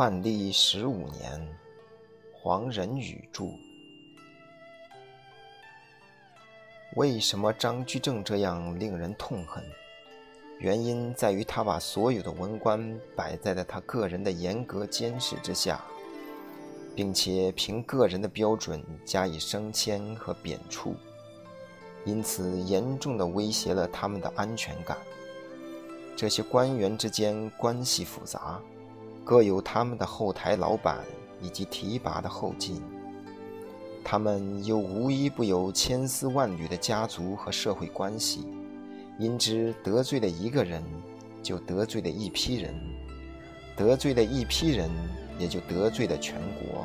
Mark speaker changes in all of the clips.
Speaker 1: 万历十五年，黄仁宇著。为什么张居正这样令人痛恨？原因在于他把所有的文官摆在了他个人的严格监视之下，并且凭个人的标准加以升迁和贬黜，因此严重的威胁了他们的安全感。这些官员之间关系复杂。各有他们的后台老板以及提拔的后进，他们又无一不有千丝万缕的家族和社会关系，因之得罪了一个人，就得罪了一批人，得罪了一批人，也就得罪了全国。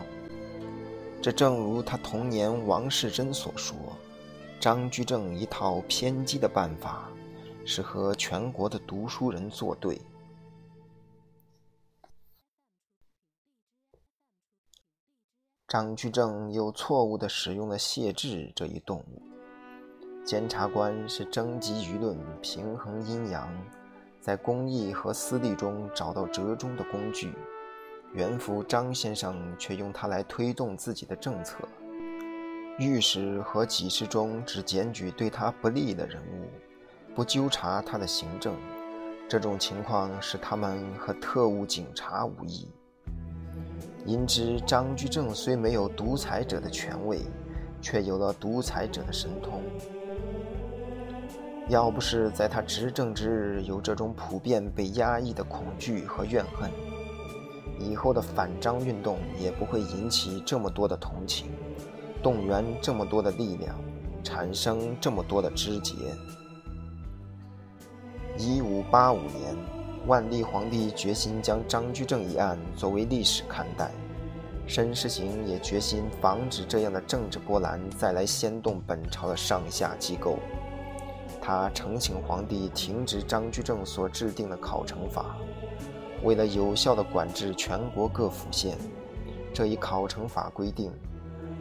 Speaker 1: 这正如他童年王世贞所说：“张居正一套偏激的办法，是和全国的读书人作对。”张居正又错误地使用了谢志这一动物。监察官是征集舆论、平衡阴阳，在公益和私利中找到折中的工具。袁福张先生却用它来推动自己的政策。御史和给事中只检举对他不利的人物，不纠察他的行政。这种情况使他们和特务警察无异。因之，张居正虽没有独裁者的权位，却有了独裁者的神通。要不是在他执政之日有这种普遍被压抑的恐惧和怨恨，以后的反张运动也不会引起这么多的同情，动员这么多的力量，产生这么多的枝节。一五八五年。万历皇帝决心将张居正一案作为历史看待，申时行也决心防止这样的政治波澜再来掀动本朝的上下机构。他呈请皇帝停止张居正所制定的考成法，为了有效地管制全国各府县，这一考成法规定，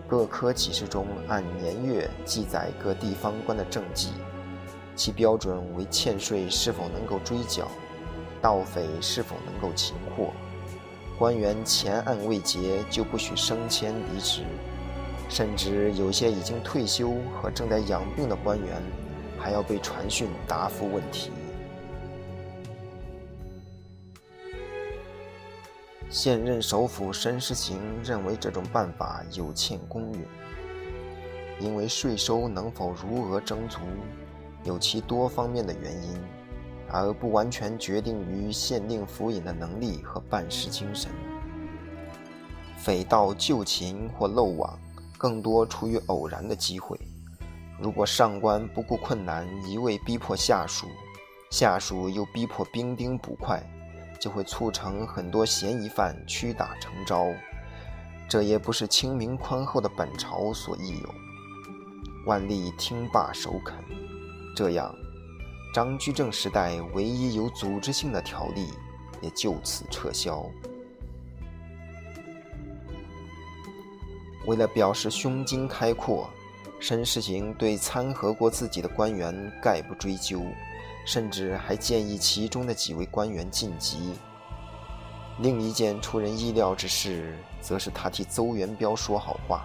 Speaker 1: 各科启事中按年月记载各地方官的政绩，其标准为欠税是否能够追缴。盗匪是否能够擒获？官员前案未结就不许升迁离职，甚至有些已经退休和正在养病的官员，还要被传讯答复问题。现任首辅申时行认为这种办法有欠公允，因为税收能否如额征足，有其多方面的原因。而不完全决定于县令府尹的能力和办事精神。匪盗就擒或漏网，更多出于偶然的机会。如果上官不顾困难，一味逼迫下属，下属又逼迫兵丁捕快，就会促成很多嫌疑犯屈打成招。这也不是清明宽厚的本朝所易有。万历听罢首肯，这样。张居正时代唯一有组织性的条例也就此撤销。为了表示胸襟开阔，申时行对参合过自己的官员概不追究，甚至还建议其中的几位官员晋级。另一件出人意料之事，则是他替邹元标说好话。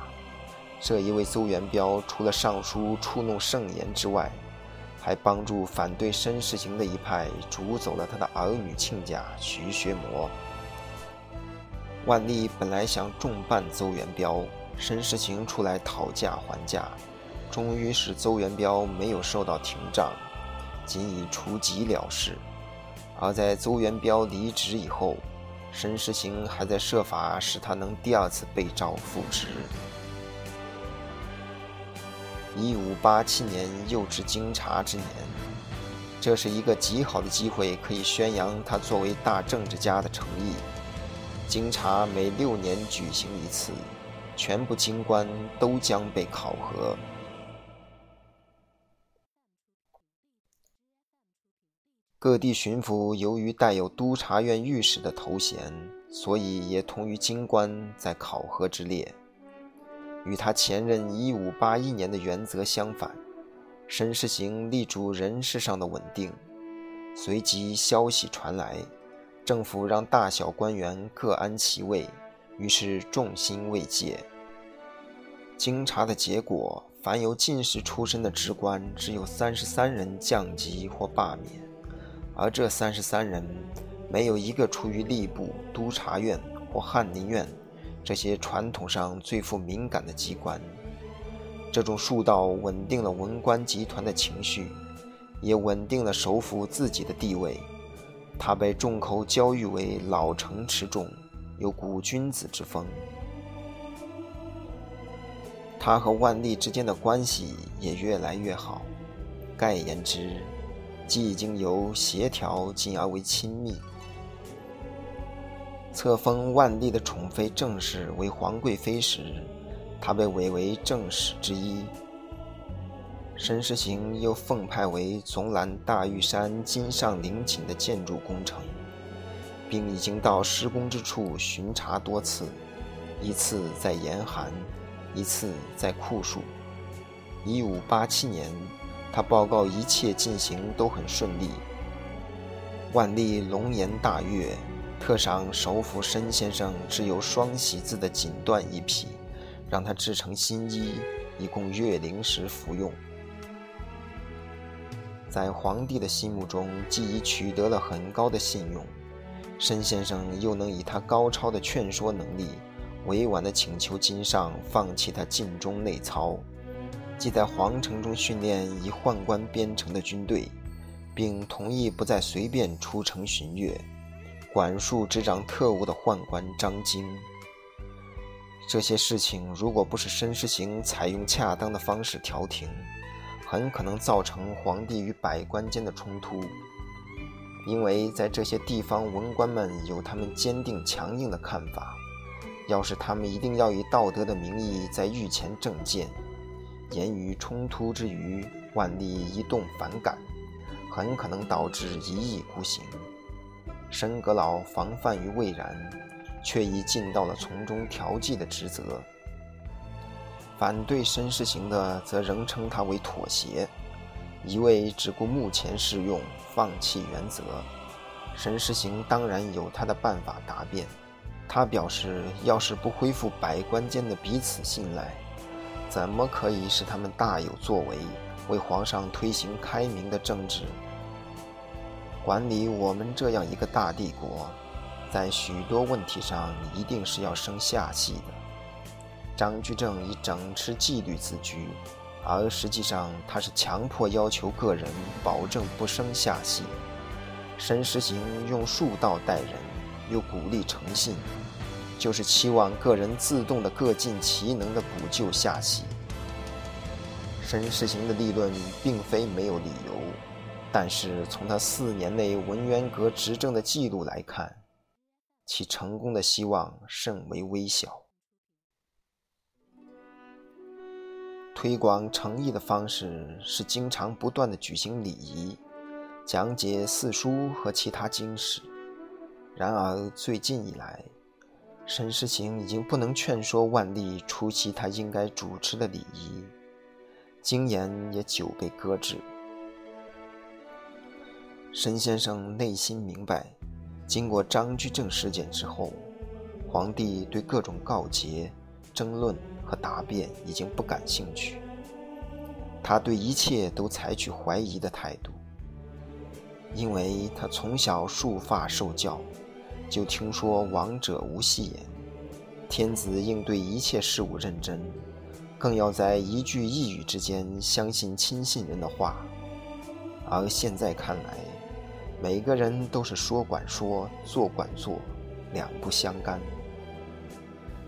Speaker 1: 这一位邹元标，除了上书触怒圣言之外，还帮助反对申时行的一派逐走了他的儿女亲家徐学谟。万历本来想重办邹元标，申时行出来讨价还价，终于使邹元标没有受到廷杖，仅以除籍了事。而在邹元标离职以后，申时行还在设法使他能第二次被召复职。一五八七年又至京察之年，这是一个极好的机会，可以宣扬他作为大政治家的诚意。京察每六年举行一次，全部京官都将被考核。各地巡抚由于带有督察院御史的头衔，所以也同于京官在考核之列。与他前任一五八一年的原则相反，申时行力主人事上的稳定。随即消息传来，政府让大小官员各安其位，于是众心未解。经查的结果，凡由进士出身的职官，只有三十三人降级或罢免，而这三十三人，没有一个出于吏部、督察院或翰林院这些传统上最富敏感的机关。这种数道稳定了文官集团的情绪，也稳定了首辅自己的地位。他被众口交誉为老成持重，有古君子之风。他和万历之间的关系也越来越好，概言之，即已经由协调进而为亲密。册封万历的宠妃正氏为皇贵妃时，他被委为正史之一。申时行又奉派为总揽大玉山金上陵寝的建筑工程，并已经到施工之处巡查多次，一次在严寒。一次在酷暑，一五八七年，他报告一切进行都很顺利。万历龙颜大悦，特赏首辅申先生制有双喜字的锦缎一匹，让他制成新衣，以供月龄时服用。在皇帝的心目中，既已取得了很高的信用，申先生又能以他高超的劝说能力。委婉地请求金上放弃他禁中内操，即在皇城中训练以宦官编成的军队，并同意不再随便出城巡阅，管束执掌特务的宦官张京。这些事情如果不是申时行采用恰当的方式调停，很可能造成皇帝与百官间的冲突，因为在这些地方文官们有他们坚定强硬的看法。要是他们一定要以道德的名义在御前政见，言语冲突之余，万历一动反感，很可能导致一意孤行。申阁老防范于未然，却已尽到了从中调剂的职责。反对申时行的，则仍称他为妥协，一味只顾目前适用，放弃原则。申时行当然有他的办法答辩。他表示，要是不恢复百官间的彼此信赖，怎么可以使他们大有作为，为皇上推行开明的政治？管理我们这样一个大帝国，在许多问题上一定是要生下戏的。张居正以整持纪律自居，而实际上他是强迫要求个人保证不生下戏。申时行用术道待人。又鼓励诚信，就是期望个人自动的各尽其能的补救下戏。申时行的立论并非没有理由，但是从他四年内文渊阁执政的记录来看，其成功的希望甚为微小。推广诚意的方式是经常不断的举行礼仪，讲解四书和其他经史。然而最近以来，申世行已经不能劝说万历出席他应该主持的礼仪，经言也久被搁置。申先生内心明白，经过张居正事件之后，皇帝对各种告诫、争论和答辩已经不感兴趣，他对一切都采取怀疑的态度，因为他从小束发受教。就听说王者无戏言，天子应对一切事物认真，更要在一句一语之间相信亲信人的话。而现在看来，每个人都是说管说，做管做，两不相干。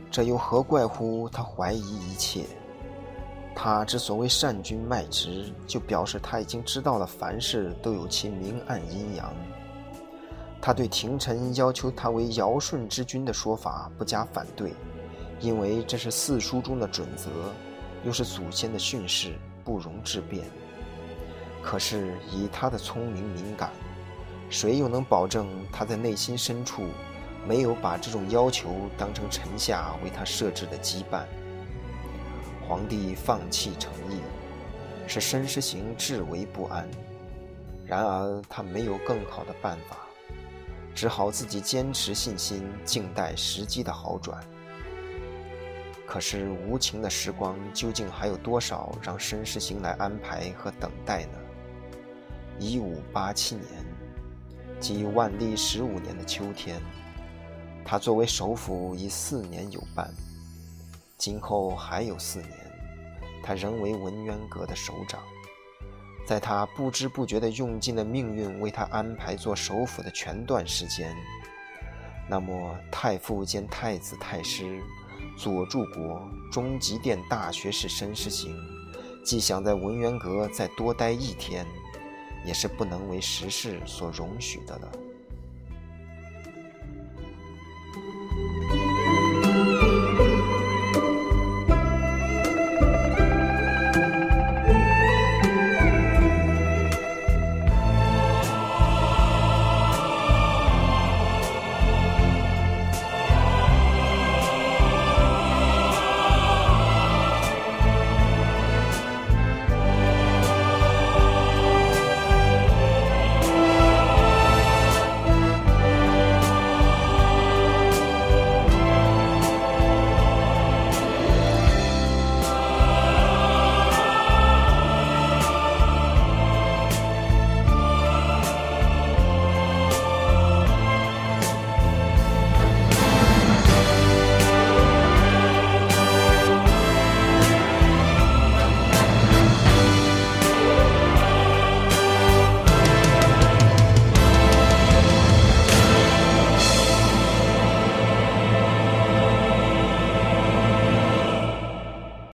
Speaker 1: 这又何怪乎他怀疑一切？他之所谓善君卖直，就表示他已经知道了凡事都有其明暗阴阳。他对廷臣要求他为尧舜之君的说法不加反对，因为这是四书中的准则，又是祖先的训示，不容置辩。可是以他的聪明敏感，谁又能保证他在内心深处没有把这种要求当成臣下为他设置的羁绊？皇帝放弃诚意，使申时行至为不安。然而他没有更好的办法。只好自己坚持信心，静待时机的好转。可是无情的时光究竟还有多少让申时行来安排和等待呢？一五八七年，即万历十五年的秋天，他作为首辅已四年有半，今后还有四年，他仍为文渊阁的首长。在他不知不觉地用尽了命运为他安排做首辅的全段时间，那么太傅兼太子太师、左柱国、中极殿大学士申时行，既想在文渊阁再多待一天，也是不能为时事所容许的了。